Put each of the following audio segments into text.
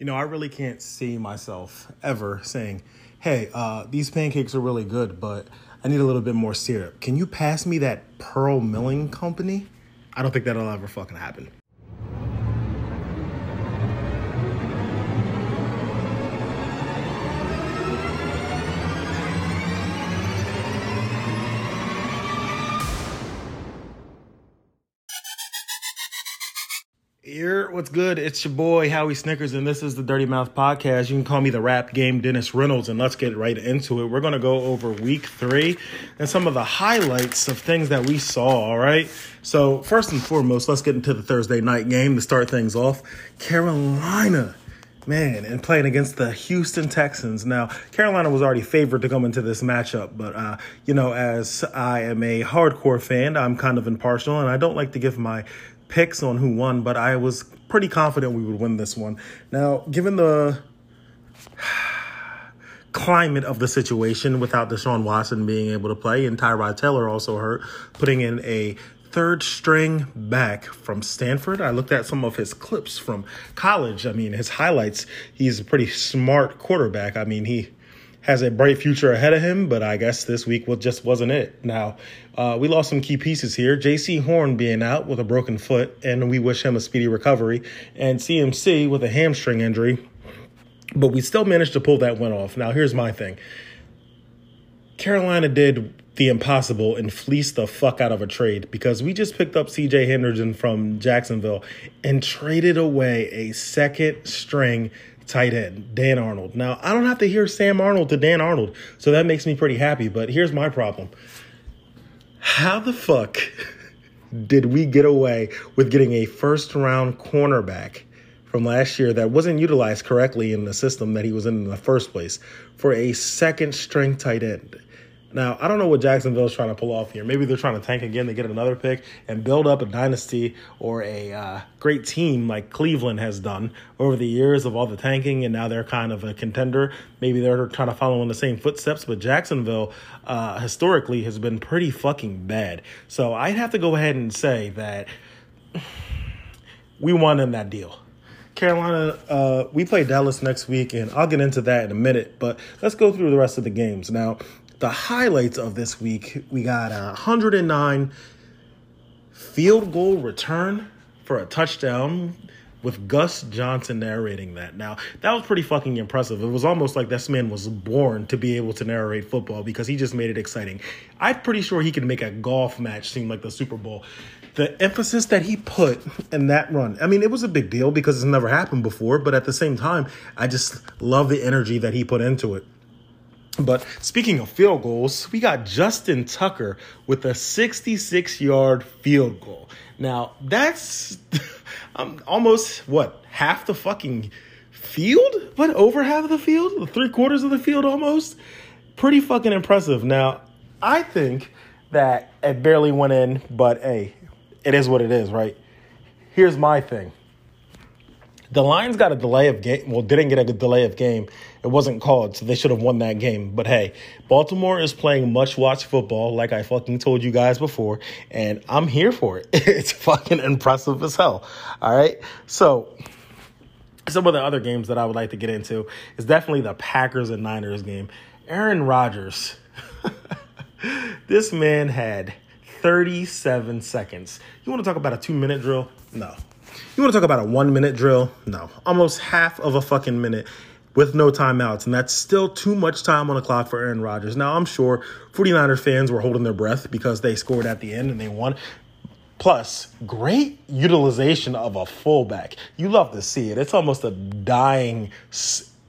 You know, I really can't see myself ever saying, hey, uh, these pancakes are really good, but I need a little bit more syrup. Can you pass me that Pearl Milling Company? I don't think that'll ever fucking happen. Here, what's good? It's your boy Howie Snickers, and this is the Dirty Mouth Podcast. You can call me the rap game Dennis Reynolds, and let's get right into it. We're gonna go over week three and some of the highlights of things that we saw. All right. So first and foremost, let's get into the Thursday night game to start things off. Carolina man, and playing against the Houston Texans. Now, Carolina was already favored to come into this matchup, but uh, you know, as I am a hardcore fan, I'm kind of impartial, and I don't like to give my picks on who won, but I was pretty confident we would win this one. Now, given the climate of the situation without Deshaun Watson being able to play and Tyrod Taylor also hurt, putting in a third string back from Stanford. I looked at some of his clips from college. I mean, his highlights. He's a pretty smart quarterback. I mean, he has a bright future ahead of him, but I guess this week just wasn't it. Now, uh, we lost some key pieces here. Jaycee Horn being out with a broken foot, and we wish him a speedy recovery, and CMC with a hamstring injury, but we still managed to pull that one off. Now, here's my thing Carolina did the impossible and fleeced the fuck out of a trade because we just picked up CJ Henderson from Jacksonville and traded away a second string tight end, Dan Arnold. Now, I don't have to hear Sam Darnold to Dan Arnold, so that makes me pretty happy. But here's my problem How the fuck did we get away with getting a first round cornerback from last year that wasn't utilized correctly in the system that he was in in the first place for a second string tight end? Now, I don't know what Jacksonville's trying to pull off here. Maybe they're trying to tank again to get another pick and build up a dynasty or a uh, great team like Cleveland has done over the years of all the tanking, and now they're kind of a contender. Maybe they're trying to follow in the same footsteps, but Jacksonville uh, historically has been pretty fucking bad. So I'd have to go ahead and say that we won in that deal. Carolina, uh, we play Dallas next week, and I'll get into that in a minute. But let's go through the rest of the games. Now, the highlights of this week, we got a 109 field goal return for a touchdown with Gus Johnson narrating that. Now, that was pretty fucking impressive. It was almost like this man was born to be able to narrate football because he just made it exciting. I'm pretty sure he could make a golf match seem like the Super Bowl. The emphasis that he put in that run, I mean, it was a big deal because it's never happened before, but at the same time, I just love the energy that he put into it. But speaking of field goals, we got Justin Tucker with a 66 yard field goal. Now, that's um, almost what half the fucking field? What, over half of the field? Three quarters of the field almost? Pretty fucking impressive. Now, I think that it barely went in, but hey, it is what it is, right? Here's my thing the Lions got a delay of game. Well, didn't get a delay of game. It wasn't called, so they should have won that game. But hey, Baltimore is playing much watch football, like I fucking told you guys before, and I'm here for it. it's fucking impressive as hell. All right, so some of the other games that I would like to get into is definitely the Packers and Niners game. Aaron Rodgers, this man had 37 seconds. You want to talk about a two minute drill? No, you want to talk about a one minute drill? No. Almost half of a fucking minute with no timeouts. And that's still too much time on the clock for Aaron Rodgers. Now, I'm sure 49er fans were holding their breath because they scored at the end and they won. Plus, great utilization of a fullback. You love to see it. It's almost a dying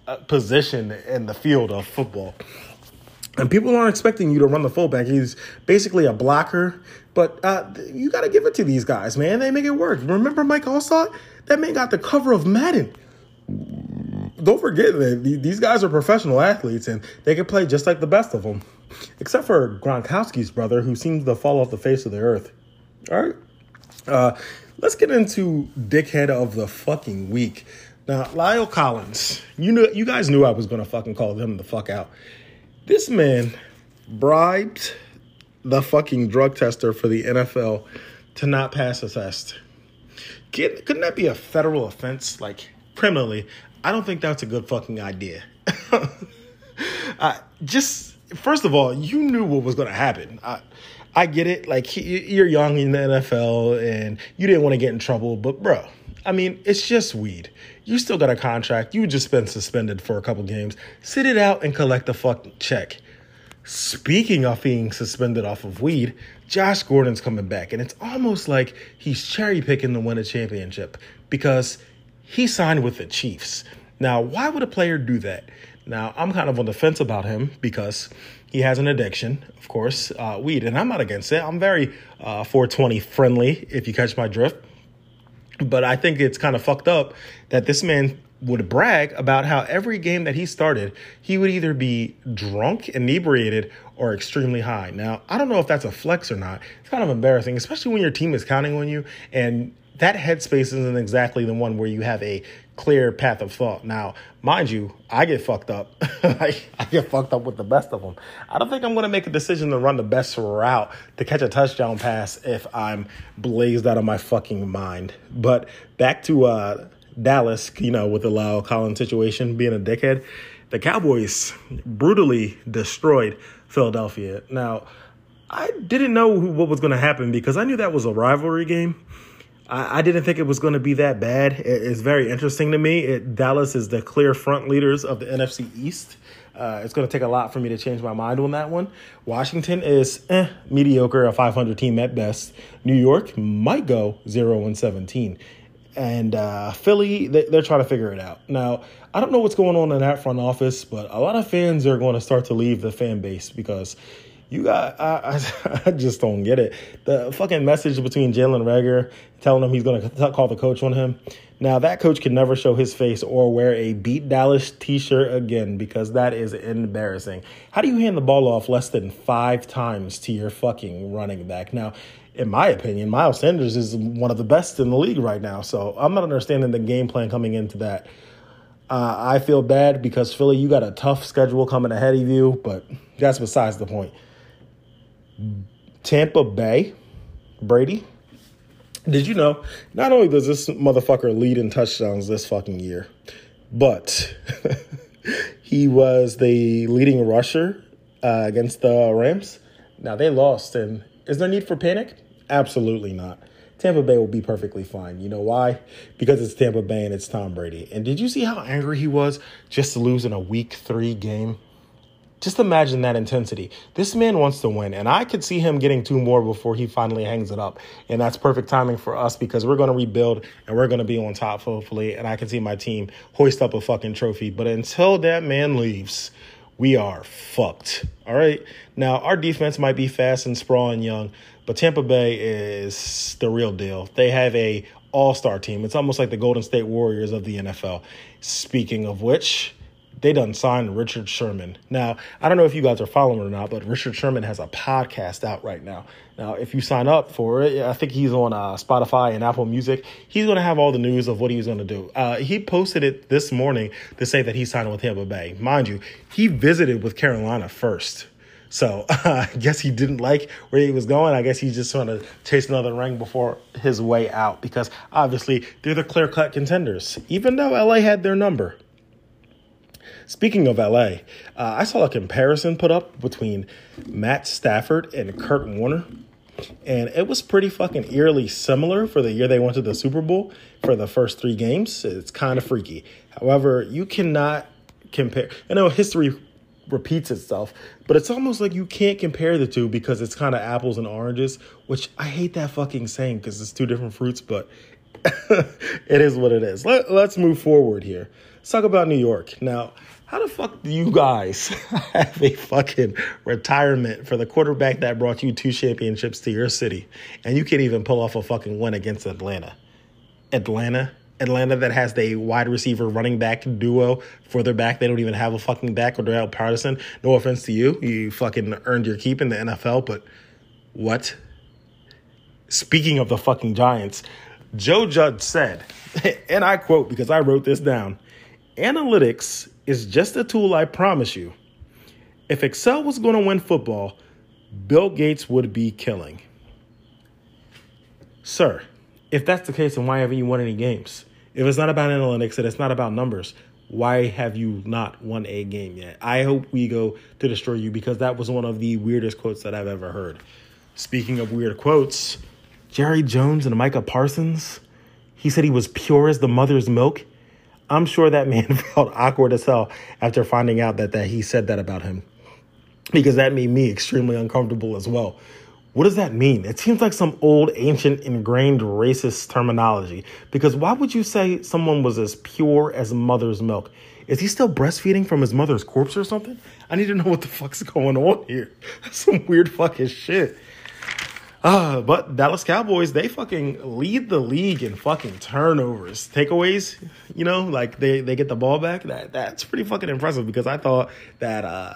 uh, position in the field of football. And people aren't expecting you to run the fullback. He's basically a blocker, but uh, you got to give it to these guys, man. They make it work. Remember Mike Alstott? That man got the cover of Madden. Don't forget that these guys are professional athletes and they can play just like the best of them, except for Gronkowski's brother, who seems to fall off the face of the earth. All right, uh, let's get into dickhead of the fucking week. Now, La'el Collins, you know, you guys knew I was gonna fucking call him the fuck out. This man bribed the fucking drug tester for the NFL to not pass a test. Couldn't that be a federal offense? Like, criminally, I don't think that's a good fucking idea. uh, just first of all, you knew what was going to happen. I, I get it. Like you're young in the NFL and you didn't want to get in trouble, but bro, I mean, it's just weed. You still got a contract. You just been suspended for a couple games. Sit it out and collect the fucking check. Speaking of being suspended off of weed, Josh Gordon's coming back, and it's almost like he's cherry picking to win a championship because he signed with the Chiefs. Now, why would a player do that? Now, I'm kind of on the fence about him because he has an addiction, of course, uh, weed, and I'm not against it. I'm very uh, 420 friendly, if you catch my drift. But I think it's kind of fucked up that this man would brag about how every game that he started, he would either be drunk, inebriated, or extremely high. Now, I don't know if that's a flex or not. It's kind of embarrassing, especially when your team is counting on you and that headspace isn't exactly the one where you have a clear path of thought. Now, mind you, I get fucked up. I, I, get fucked up with the best of them. I don't think I'm going to make a decision to run the best route to catch a touchdown pass if I'm blazed out of my fucking mind. But back to uh, Dallas, you know, with the La'el Collins situation being a dickhead, the Cowboys brutally destroyed Philadelphia. Now, I didn't know what was going to happen because I knew that was a rivalry game. I, I didn't think it was going to be that bad. It, it's very interesting to me. It, Dallas is the clear front leaders of the NFC East. Uh, it's going to take a lot for me to change my mind on that one. Washington is eh, mediocre, a 500 team at best. New York might go 0 and 17. And uh, Philly, they, they're trying to figure it out. Now, I don't know what's going on in that front office, but a lot of fans are going to start to leave the fan base because you got, I, I, I, just don't get it. The fucking message between Jalen Reagor telling him he's going to call the coach on him. Now, that coach can never show his face or wear a Beat Dallas t shirt again because that is embarrassing. How do you hand the ball off less than five times to your fucking running back? Now, in my opinion, Miles Sanders is one of the best in the league right now. So I'm not understanding the game plan coming into that. Uh, I feel bad because Philly, you got a tough schedule coming ahead of you, but that's besides the point. Tampa Bay, Brady. Did you know? Not only does this motherfucker lead in touchdowns this fucking year, but he was the leading rusher uh, against the Rams. Now they lost, and is there need for panic? Absolutely not. Tampa Bay will be perfectly fine. You know why? Because it's Tampa Bay and it's Tom Brady. And did you see how angry he was just to lose in a week three game? Just imagine that intensity. This man wants to win, and I could see him getting two more before he finally hangs it up. And that's perfect timing for us because we're going to rebuild and we're going to be on top, hopefully. And I can see my team hoist up a fucking trophy. But until that man leaves, we are fucked. All right. Now, our defense might be fast and sprawl and young, but Tampa Bay is the real deal. They have a all-star team. It's almost like the Golden State Warriors of the NFL. Speaking of which, they done signed Richard Sherman. Now, I don't know if you guys are following or not, but Richard Sherman has a podcast out right now. Now, if you sign up for it, I think he's on uh, Spotify and Apple Music. He's going to have all the news of what he's going to do. Uh, he posted it this morning to say that he signed with Tampa Bay. Mind you, he visited with Carolina first. So uh, I guess he didn't like where he was going. I guess he's just trying to chase another ring before his way out because obviously they're the clear cut contenders, even though LA had their number. Speaking of LA, uh, I saw a comparison put up between Matt Stafford and Kurt Warner. And it was pretty fucking eerily similar for the year they went to the Super Bowl for the first three games. It's kind of freaky. However, you cannot compare. I know history repeats itself, but it's almost like you can't compare the two because it's kind of apples and oranges, which I hate that fucking saying because it's two different fruits, but it is what it is. Let, let's move forward here. Let's talk about New York. Now, how the fuck do you guys have a fucking retirement for the quarterback that brought you two championships to your city and you can't even pull off a fucking win against Atlanta? Atlanta? Atlanta that has the wide receiver running back duo further back. They don't even have a fucking back or Cordarrelle Patterson. No offense to you. You fucking earned your keep in the NFL, but what? Speaking of the fucking Giants, Joe Judge said, and I quote because I wrote this down analytics is just a tool, I promise you. If Excel was going to win football, Bill Gates would be killing. Sir, if that's the case, then why haven't you won any games? If it's not about analytics and it's not about numbers, why have you not won a game yet? I hope we go to destroy you because that was one of the weirdest quotes that I've ever heard. Speaking of weird quotes, Jerry Jones and Micah Parsons, he said he was pure as the mother's milk. I'm sure that man felt awkward as hell after finding out that, that he said that about him because that made me extremely uncomfortable as well. What does that mean? It seems like some old, ancient, ingrained racist terminology. Because why would you say someone was as pure as mother's milk? Is he still breastfeeding from his mother's corpse or something? I need to know what the fuck's going on here. That's some weird fucking shit. Uh, but Dallas Cowboys, they fucking lead the league in fucking turnovers. Takeaways, you know, like they, they get the ball back. That that's pretty fucking impressive because I thought that uh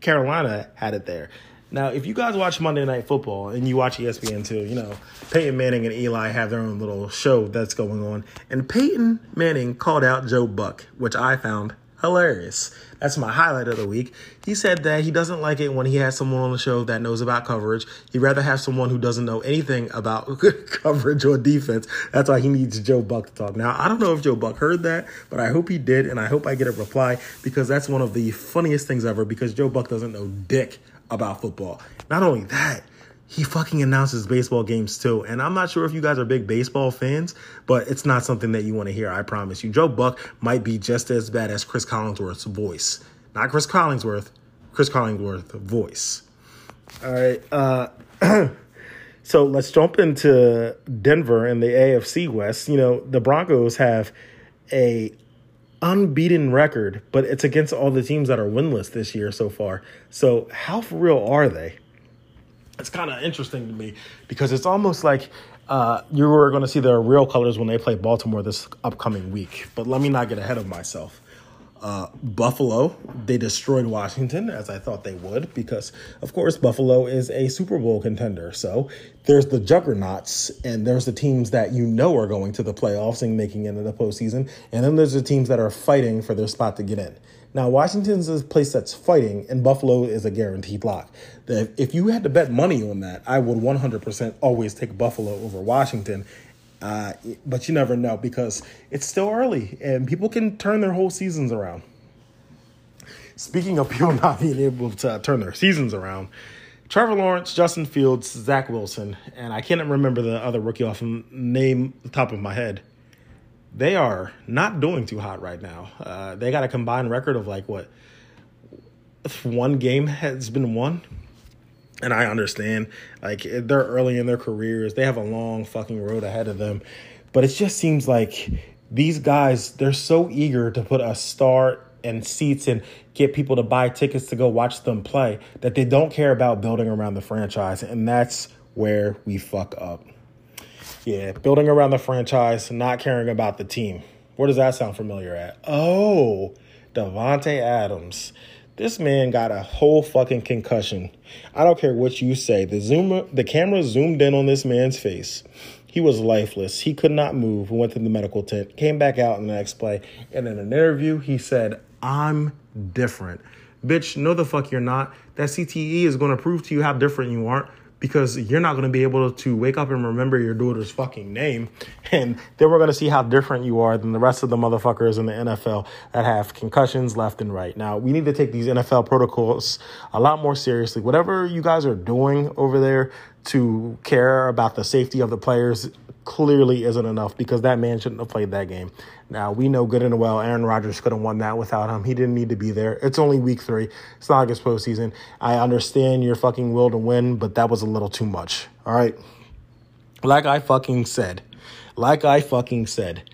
Carolina had it there. Now, if you guys watch Monday Night Football and you watch ESPN too, you know, Peyton Manning and Eli have their own little show that's going on. And Peyton Manning called out Joe Buck, which I found hilarious. That's my highlight of the week. He said that he doesn't like it when he has someone on the show that knows about coverage. He'd rather have someone who doesn't know anything about coverage or defense. That's why he needs Joe Buck to talk. Now, I don't know if Joe Buck heard that, but I hope he did, and I hope I get a reply because that's one of the funniest things ever because Joe Buck doesn't know dick about football. Not only that, he fucking announces baseball games too. And I'm not sure if you guys are big baseball fans, but it's not something that you want to hear, I promise you. Joe Buck might be just as bad as Chris Collinsworth's voice. Not Chris Collinsworth, Chris Collinsworth's voice. All right. Uh, so let's jump into Denver and the AFC West. You know, the Broncos have a unbeaten record, but it's against all the teams that are winless this year so far. So how for real are they? It's kind of interesting to me because it's almost like uh, you were going to see their real colors when they play Baltimore this upcoming week. But let me not get ahead of myself. Uh, Buffalo, they destroyed Washington as I thought they would because, of course, Buffalo is a Super Bowl contender. So there's the juggernauts and there's the teams that you know are going to the playoffs and making it into the postseason. And then there's the teams that are fighting for their spot to get in. Now, Washington's a place that's fighting, and Buffalo is a guaranteed lock. If you had to bet money on that, I would 100% always take Buffalo over Washington. Uh, but you never know because it's still early and people can turn their whole seasons around. Speaking of people not being able to turn their seasons around, Trevor Lawrence, Justin Fields, Zach Wilson, and I can't remember the other rookie off name the top of my head. They are not doing too hot right now. Uh, they got a combined record of like what one game has been won and I understand, like, they're early in their careers. They have a long fucking road ahead of them. But it just seems like these guys, they're so eager to put a star and seats and get people to buy tickets to go watch them play that they don't care about building around the franchise. And that's where we fuck up. Yeah, building around the franchise, not caring about the team. Where does that sound familiar at? Oh, Davante Adams. This man got a whole fucking concussion. I don't care what you say. The zoom, the camera zoomed in on this man's face. He was lifeless. He could not move. Went to the medical tent. Came back out in the next play. And in an interview, he said, "I'm different." Bitch, no the fuck you're not. That CTE is going to prove to you how different you aren't because you're not going to be able to wake up and remember your daughter's fucking name. And then we're going to see how different you are than the rest of the motherfuckers in the NFL that have concussions left and right. Now, we need to take these NFL protocols a lot more seriously. Whatever you guys are doing over there to care about the safety of the players clearly isn't enough because that man shouldn't have played that game. Now, we know good and well Aaron Rodgers could have won that without him. He didn't need to be there. It's only week three. It's not like it's postseason. I understand your fucking will to win, but that was a little too much. All right. Like I fucking said, like I fucking said,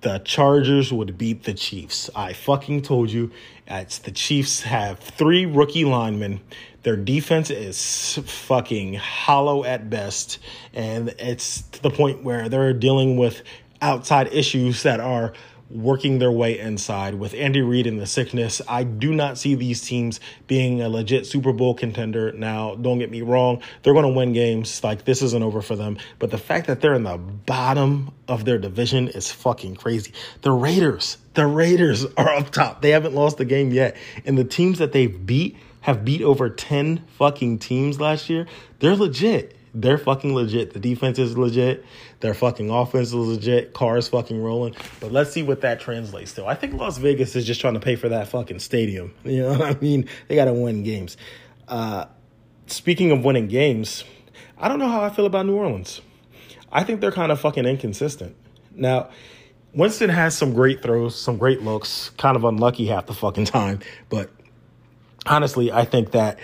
the Chargers would beat the Chiefs. I fucking told you. It's the Chiefs have three rookie linemen. Their defense is fucking hollow at best. And it's to the point where they're dealing with outside issues that are working their way inside. With Andy Reid and the sickness, I do not see these teams being a legit Super Bowl contender. Now, don't get me wrong, they're going to win games. Like, this isn't over for them. But the fact that they're in the bottom of their division is fucking crazy. The Raiders, the Raiders are up top. They haven't lost the game yet. And the teams that they've beat have beat over 10 fucking teams last year. They're legit they're fucking legit. The defense is legit. Their fucking offense is legit. Carr is fucking rolling. But let's see what that translates to. I think Las Vegas is just trying to pay for that fucking stadium. You know what I mean? They got to win games. Uh, speaking of winning games, I don't know how I feel about New Orleans. I think they're kind of fucking inconsistent. Now, Winston has some great throws, some great looks, kind of unlucky half the fucking time. But honestly, I think that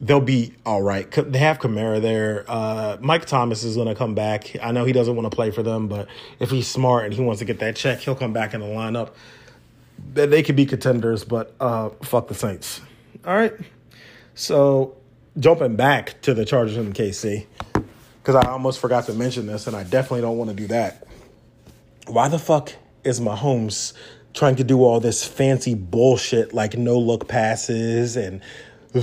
they'll be all right. They have Kamara there. Uh, Mike Thomas is going to come back. I know he doesn't want to play for them, but if he's smart and he wants to get that check, he'll come back in the lineup. They could be contenders, but uh, fuck the Saints. All right. So jumping back to the Chargers and KC, because I almost forgot to mention this, and I definitely don't want to do that. Why the fuck is Mahomes trying to do all this fancy bullshit like no look passes and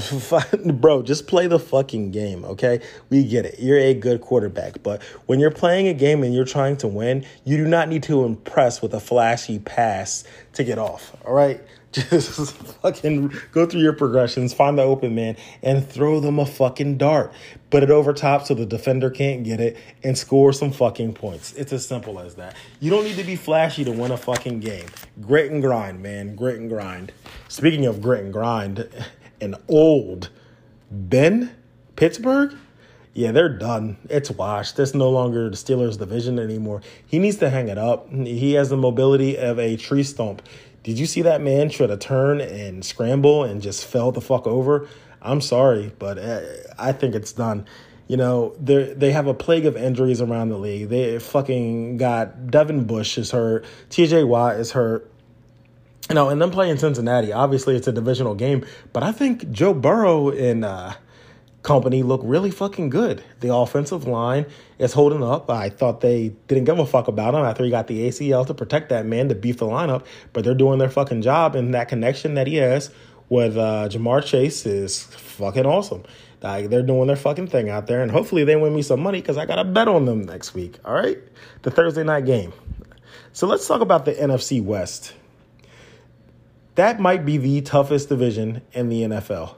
Bro, just play the fucking game, okay? We get it. You're a good quarterback. But when you're playing a game and you're trying to win, you do not need to impress with a flashy pass to get off, all right? Just fucking go through your progressions, find the open man, and throw them a fucking dart. Put it over top so the defender can't get it and score some fucking points. It's as simple as that. You don't need to be flashy to win a fucking game. Grit and grind, man. Grit and grind. Speaking of grit and grind, and old Ben Pittsburgh, yeah, they're done. It's washed. That's no longer the Steelers' division anymore. He needs to hang it up. He has the mobility of a tree stump. Did you see that man try to turn and scramble and just fell the fuck over? I'm sorry, but uh, I think it's done. You know, they they have a plague of injuries around the league. They fucking got Devin Bush is hurt, T.J. Watt is hurt, you know, and them playing Cincinnati, obviously it's a divisional game, but I think Joe Burrow and uh, company look really fucking good. The offensive line is holding up. I thought they didn't give a fuck about him after he got the ACL to protect that man to beef the lineup, but they're doing their fucking job, and that connection that he has with uh, Ja'Marr Chase is fucking awesome. Like they're doing their fucking thing out there, and hopefully they win me some money because I got a bet on them next week. All right, the Thursday night game. So let's talk about the NFC West that might be the toughest division in the NFL.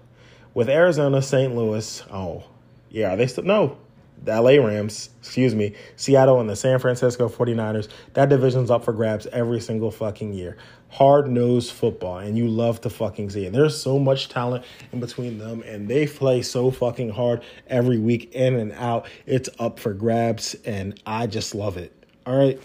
With Arizona, St. Louis, oh, yeah, are they still? No, the LA Rams, excuse me, Seattle and the San Francisco 49ers, that division's up for grabs every single fucking year. Hard nosed football, and you love to fucking see it. There's so much talent in between them, and they play so fucking hard every week in and out. It's up for grabs, and I just love it. All right.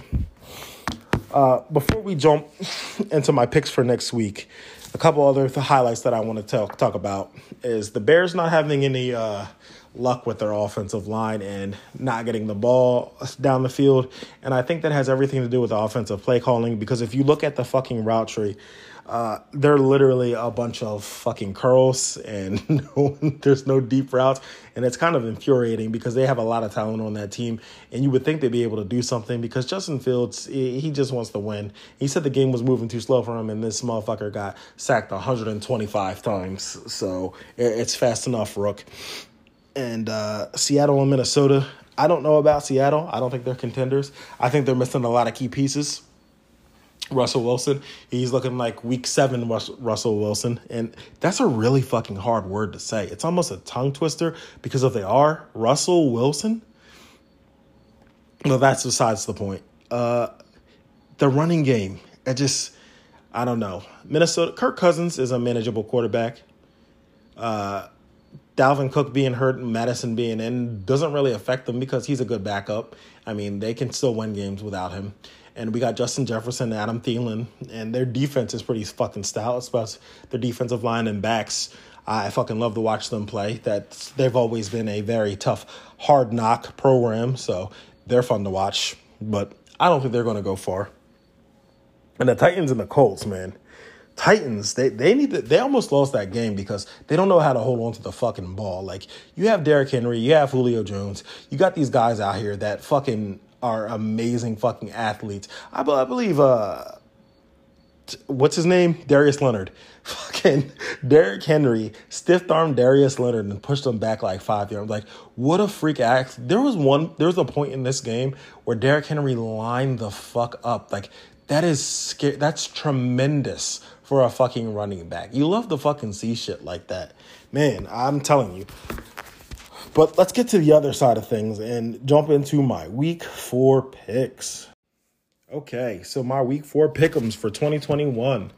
Uh, before we jump into my picks for next week, a couple other th- highlights that I want to tell, talk about is the Bears not having any uh, luck with their offensive line and not getting the ball down the field. And I think that has everything to do with the offensive play calling because if you look at the fucking route tree, uh, they're literally a bunch of fucking curls and no, there's no deep routes. And it's kind of infuriating because they have a lot of talent on that team. And you would think they'd be able to do something because Justin Fields, he just wants to win. He said the game was moving too slow for him, and this motherfucker got sacked 125 times. So it's fast enough, Rook. And uh, Seattle and Minnesota, I don't know about Seattle. I don't think they're contenders. I think they're missing a lot of key pieces. Russell Wilson. He's looking like week seven Russell Wilson. And that's a really fucking hard word to say. It's almost a tongue twister because if they are Russell Wilson, well, that's besides the point. Uh, the running game, it just, I don't know. Minnesota, Kirk Cousins is a manageable quarterback. Uh, Dalvin Cook being hurt and Mattison being in doesn't really affect them because he's a good backup. I mean, they can still win games without him and we got Justin Jefferson, and Adam Thielen, and their defense is pretty fucking stout, especially their defensive line and backs. I fucking love to watch them play. That they've always been a very tough, hard knock program, so they're fun to watch. But I don't think they're going to go far. And the Titans and the Colts, man. Titans, they they need to, they almost lost that game because they don't know how to hold on to the fucking ball. Like you have Derrick Henry, you have Julio Jones, you got these guys out here that fucking are amazing fucking athletes. I, I believe, uh, what's his name? Darius Leonard. Fucking Derrick Henry stiff armed Darius Leonard and pushed him back like five yards. Like, what a freak act. There was one, there was a point in this game where Derrick Henry lined the fuck up. Like, that is scary. That's tremendous for a fucking running back. You love to fucking see shit like that. Man, I'm telling you. But let's get to the other side of things and jump into my week four picks. Okay, so my week four pickums for 2021.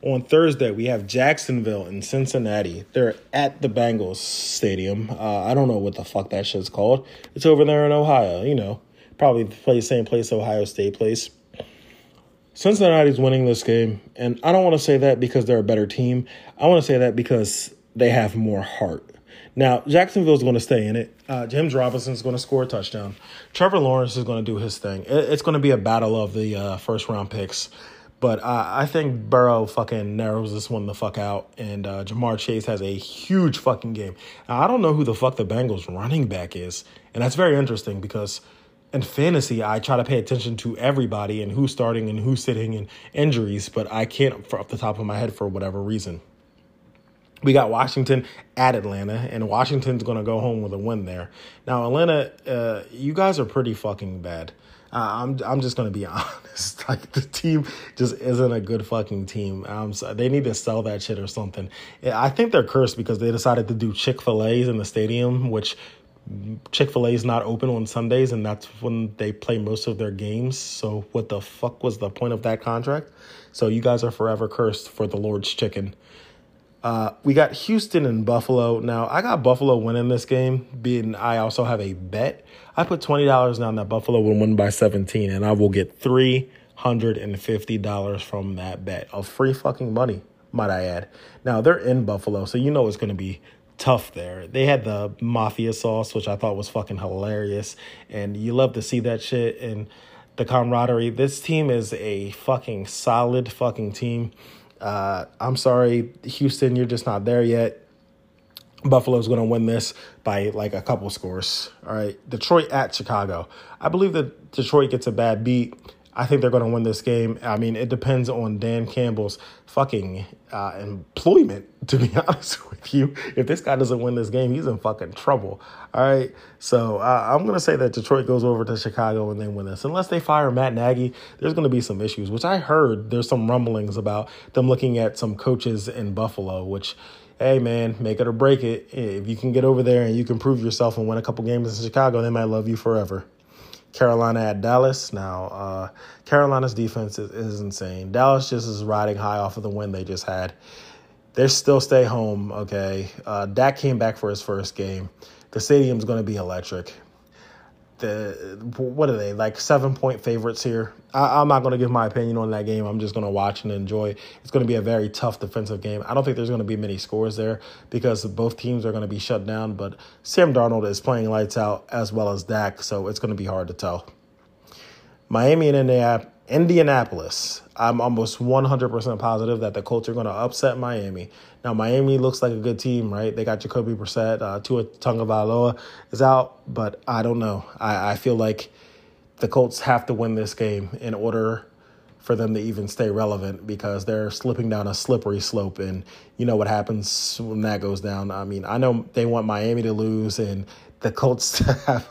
On Thursday, we have Jacksonville and Cincinnati. They're at the Bengals Stadium. Uh, I don't know what the fuck that shit's called. It's over there in Ohio, you know. Probably the same place Ohio State plays. Cincinnati's winning this game, and I don't want to say that because they're a better team. I want to say that because they have more heart. Now, Jacksonville's going to stay in it. Uh, James Robinson's going to score a touchdown. Trevor Lawrence is going to do his thing. It, it's going to be a battle of the uh, first round picks. But uh, I think Burrow fucking narrows this one the fuck out, and uh, Ja'Marr Chase has a huge fucking game. Now, I don't know who the fuck the Bengals running back is, and that's very interesting because in fantasy I try to pay attention to everybody and who's starting and who's sitting and injuries, but I can't off the top of my head for whatever reason. We got Washington at Atlanta, and Washington's going to go home with a win there. Now, Atlanta, uh, you guys are pretty fucking bad. Uh, I'm I'm just gonna be honest. Like the team just isn't a good fucking team. Um, so they need to sell that shit or something. I think they're cursed because they decided to do Chick Fil A's in the stadium, which Chick Fil A is not open on Sundays, and that's when they play most of their games. So what the fuck was the point of that contract? So you guys are forever cursed for the Lord's chicken. Uh, we got Houston and Buffalo. Now, I got Buffalo winning this game, being I also have a bet. I put $20 down that Buffalo will win by 17, and I will get $350 from that bet of free fucking money, might I add. Now, they're in Buffalo, so you know it's going to be tough there. They had the mafia sauce, which I thought was fucking hilarious, and you love to see that shit and the camaraderie. This team is a fucking solid fucking team. Uh, I'm sorry, Houston, you're just not there yet. Buffalo's going to win this by like a couple scores. All right. Detroit at Chicago. I believe that Detroit gets a bad beat. I think they're going to win this game. I mean, it depends on Dan Campbell's fucking uh, employment, to be honest with you. If this guy doesn't win this game, he's in fucking trouble. All right. So uh, I'm going to say that Detroit goes over to Chicago and they win this. Unless they fire Matt Nagy, there's going to be some issues, which I heard there's some rumblings about them looking at some coaches in Buffalo, which hey man, make it or break it. If you can get over there and you can prove yourself and win a couple games in Chicago, they might love you forever. Carolina at Dallas. Now, uh, Carolina's defense is, is, insane. Dallas just is riding high off of the win they just had. They still stay home, okay? Uh, Dak came back for his first game. The stadium's going to be electric the what are they like seven point favorites here? I, am not going to give my opinion on that game. I'm just going to watch and enjoy. It's going to be a very tough defensive game. I don't think there's going to be many scores there because both teams are going to be shut down. But Sam Darnold is playing lights out as well as Dak, so it's going to be hard to tell. Miami and Indianapolis Indianapolis, I'm almost 100% positive that the Colts are going to upset Miami. Now, Miami looks like a good team, right? They got Jacoby Brissett, uh, Tua Tagovailoa is out, but I don't know. I, I feel like the Colts have to win this game in order for them to even stay relevant because they're slipping down a slippery slope. And you know what happens when that goes down. I mean, I know they want Miami to lose and the Colts have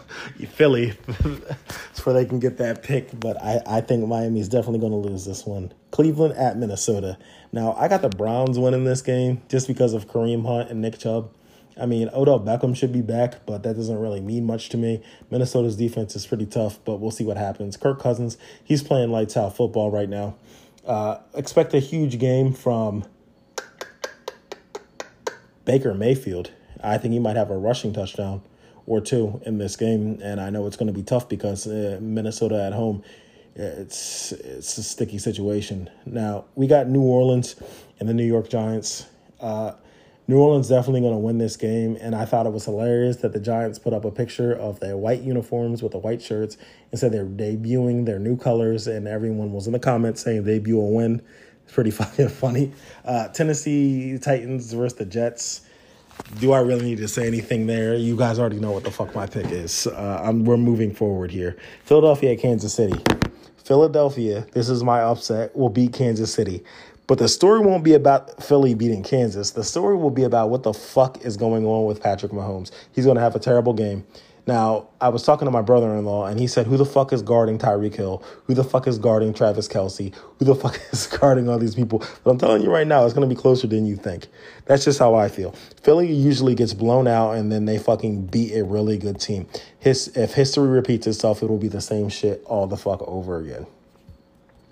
Philly so they can get that pick, but I, I think Miami's definitely going to lose this one. Cleveland at Minnesota. Now, I got the Browns winning this game just because of Kareem Hunt and Nick Chubb. I mean, Odell Beckham should be back, but that doesn't really mean much to me. Minnesota's defense is pretty tough, but we'll see what happens. Kirk Cousins, he's playing lights out football right now. Uh, expect a huge game from Baker Mayfield. I think he might have a rushing touchdown or two in this game, and I know it's going to be tough because uh, Minnesota at home, it's it's a sticky situation. Now we got New Orleans and the New York Giants. Uh, New Orleans definitely going to win this game, and I thought it was hilarious that the Giants put up a picture of their white uniforms with the white shirts and said they're debuting their new colors, and everyone was in the comments saying debut a win. It's pretty fucking funny. Uh, Tennessee Titans versus the Jets do I really need to say anything there? You guys already know what the fuck my pick is. Uh, we're moving forward here. Philadelphia Kansas City. Philadelphia, this is my upset, will beat Kansas City. But the story won't be about Philly beating Kansas. The story will be about what the fuck is going on with Patrick Mahomes. He's going to have a terrible game. Now, I was talking to my brother in law, and he said, Who the fuck is guarding Tyreek Hill? Who the fuck is guarding Travis Kelce? Who the fuck is guarding all these people? But I'm telling you right now, it's going to be closer than you think. That's just how I feel. Philly usually gets blown out, and then they fucking beat a really good team. His, if history repeats itself, it will be the same shit all the fuck over again.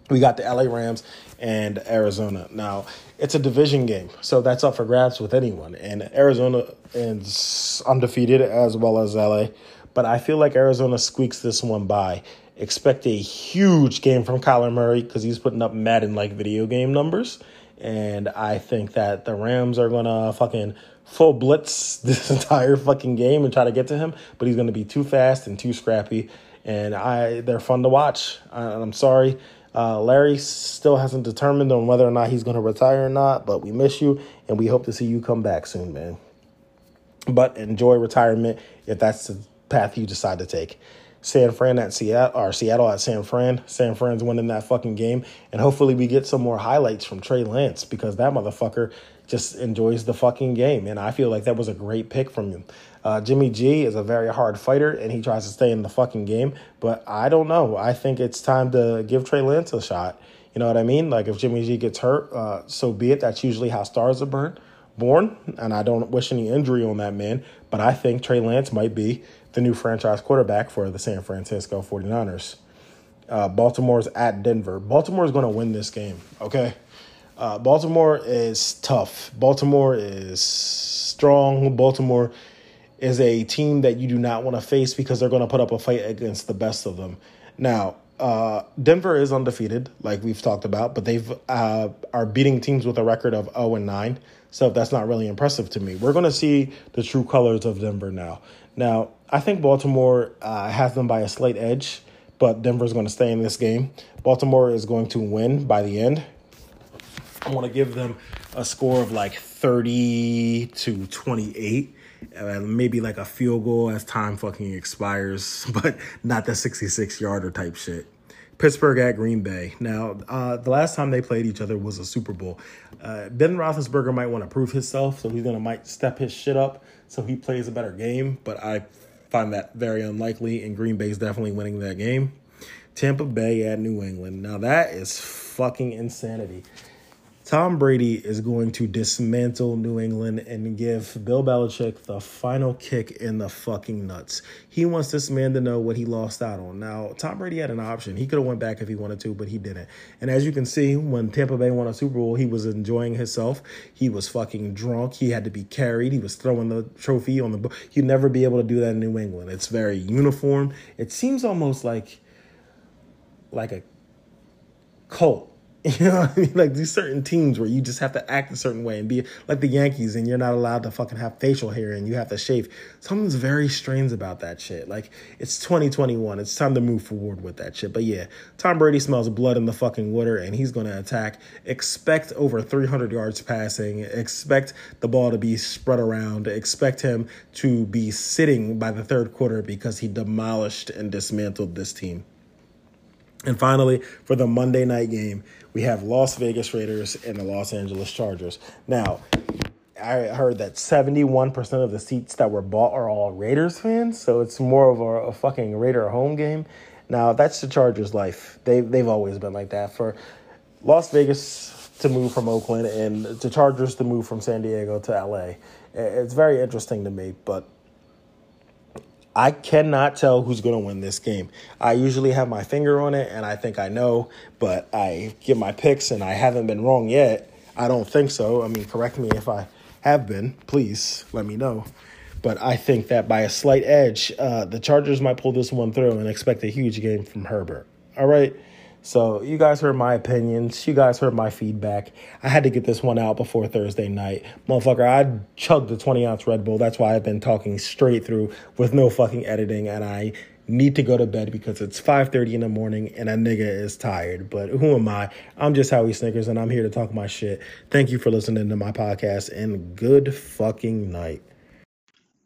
We got the LA Rams and Arizona. Now, it's a division game, so that's up for grabs with anyone. And Arizona is undefeated as well as LA, but I feel like Arizona squeaks this one by. Expect a huge game from Kyler Murray because he's putting up Madden like video game numbers. And I think that the Rams are going to fucking full blitz this entire fucking game and try to get to him, but he's going to be too fast and too scrappy. And I, they're fun to watch. I, I'm sorry. Uh, Larry still hasn't determined on whether or not he's going to retire or not, but we miss you and we hope to see you come back soon, man. But enjoy retirement if that's the path you decide to take. San Fran at Seattle or Seattle at San Fran. San Fran's winning that fucking game. And hopefully we get some more highlights from Trey Lance because that motherfucker just enjoys the fucking game. And I feel like that was a great pick from him. Uh, Jimmy G is a very hard fighter and he tries to stay in the fucking game. But I don't know. I think it's time to give Trey Lance a shot. You know what I mean? Like if Jimmy G gets hurt, uh, so be it. That's usually how stars are born. Born, and I don't wish any injury on that man, but I think Trey Lance might be the new franchise quarterback for the San Francisco 49ers. Uh, Baltimore's at Denver. Baltimore is going to win this game, okay? Uh, Baltimore is tough. Baltimore is strong. Baltimore is a team that you do not want to face because they're going to put up a fight against the best of them. Now, uh, Denver is undefeated, like we've talked about, but they've uh, are beating teams with a record of 0 and 9. So that's not really impressive to me. We're going to see the true colors of Denver now. Now, I think Baltimore uh, has them by a slight edge, but Denver's going to stay in this game. Baltimore is going to win by the end. I want to give them a score of like 30 to 28 uh, maybe like a field goal as time fucking expires, but not the 66 yarder type shit. Pittsburgh at Green Bay. Now, uh, the last time they played each other was a Super Bowl. Uh, ben Roethlisberger might want to prove himself, so he's gonna might step his shit up so he plays a better game. But I find that very unlikely, and Green Bay's definitely winning that game. Tampa Bay at New England. Now that is fucking insanity. Tom Brady is going to dismantle New England and give Bill Belichick the final kick in the fucking nuts. He wants this man to know what he lost out on. Now, Tom Brady had an option. He could have went back if he wanted to, but he didn't. And as you can see, when Tampa Bay won a Super Bowl, he was enjoying himself. He was fucking drunk. He had to be carried. He was throwing the trophy on the He'd never be able to do that in New England. It's very uniform. It seems almost like like a cult You know what I mean? Like these certain teams where you just have to act a certain way and be like the Yankees and you're not allowed to fucking have facial hair and you have to shave. Something's very strange about that shit. Like it's 2021. It's time to move forward with that shit. But yeah, Tom Brady smells blood in the fucking water and he's going to attack. Expect over 300 yards passing. Expect the ball to be spread around. Expect him to be sitting by the third quarter because he demolished and dismantled this team. And finally, for the Monday night game, we have Las Vegas Raiders and the Los Angeles Chargers. Now, I heard that 71% of the seats that were bought are all Raiders fans, so it's more of a, a fucking Raider home game. Now, that's the Chargers' life. They, they've always been like that. For Las Vegas to move from Oakland and the Chargers to move from San Diego to LA, it's very interesting to me, but I cannot tell who's going to win this game. I usually have my finger on it and I think I know, but I give my picks and I haven't been wrong yet. I don't think so. I mean, correct me if I have been. Please let me know. But I think that by a slight edge, uh, the Chargers might pull this one through and expect a huge game from Herbert. All right. So you guys heard my opinions. You guys heard my feedback. I had to get this one out before Thursday night. Motherfucker, I chugged the 20 ounce Red Bull. That's why I've been talking straight through with no fucking editing. And I need to go to bed because it's 5.30 in the morning and a nigga is tired. But who am I? I'm just Howie Snickers and I'm here to talk my shit. Thank you for listening to my podcast and good fucking night.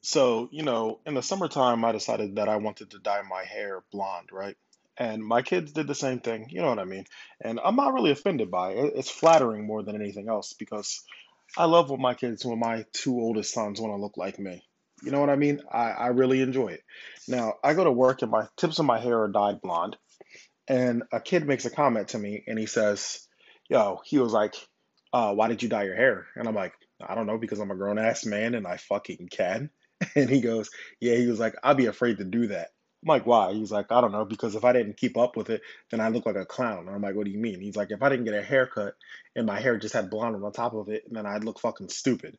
So, you know, in the summertime, I decided that I wanted to dye my hair blonde, right? And my kids did the same thing, you know what I mean? And I'm not really offended by it. It's flattering more than anything else because I love what my kids, when my two oldest sons want to look like me. You know what I mean? I, I really enjoy it. Now, I go to work and my tips of my hair are dyed blonde. And a kid makes a comment to me and he says, Yo, he was like, uh, why did you dye your hair? And I'm like, I don't know, because I'm a grown ass man and I fucking can. And he goes, Yeah, he was like, I'd be afraid to do that. I'm like, why? He's like, I don't know, because if I didn't keep up with it, then I look like a clown. And I'm like, what do you mean? He's like, if I didn't get a haircut and my hair just had blonde on top of it, then I'd look fucking stupid.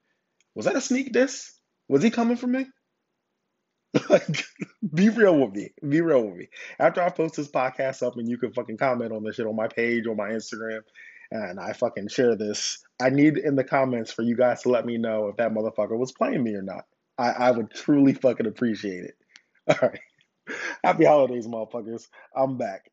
Was that a sneak diss? Was he coming for me? Like, be real with me. Be real with me. After I post this podcast up and you can fucking comment on this shit on my page or my Instagram and I fucking share this, I need in the comments for you guys to let me know if that motherfucker was playing me or not. I, I would truly fucking appreciate it. All right. Happy holidays, motherfuckers. I'm back.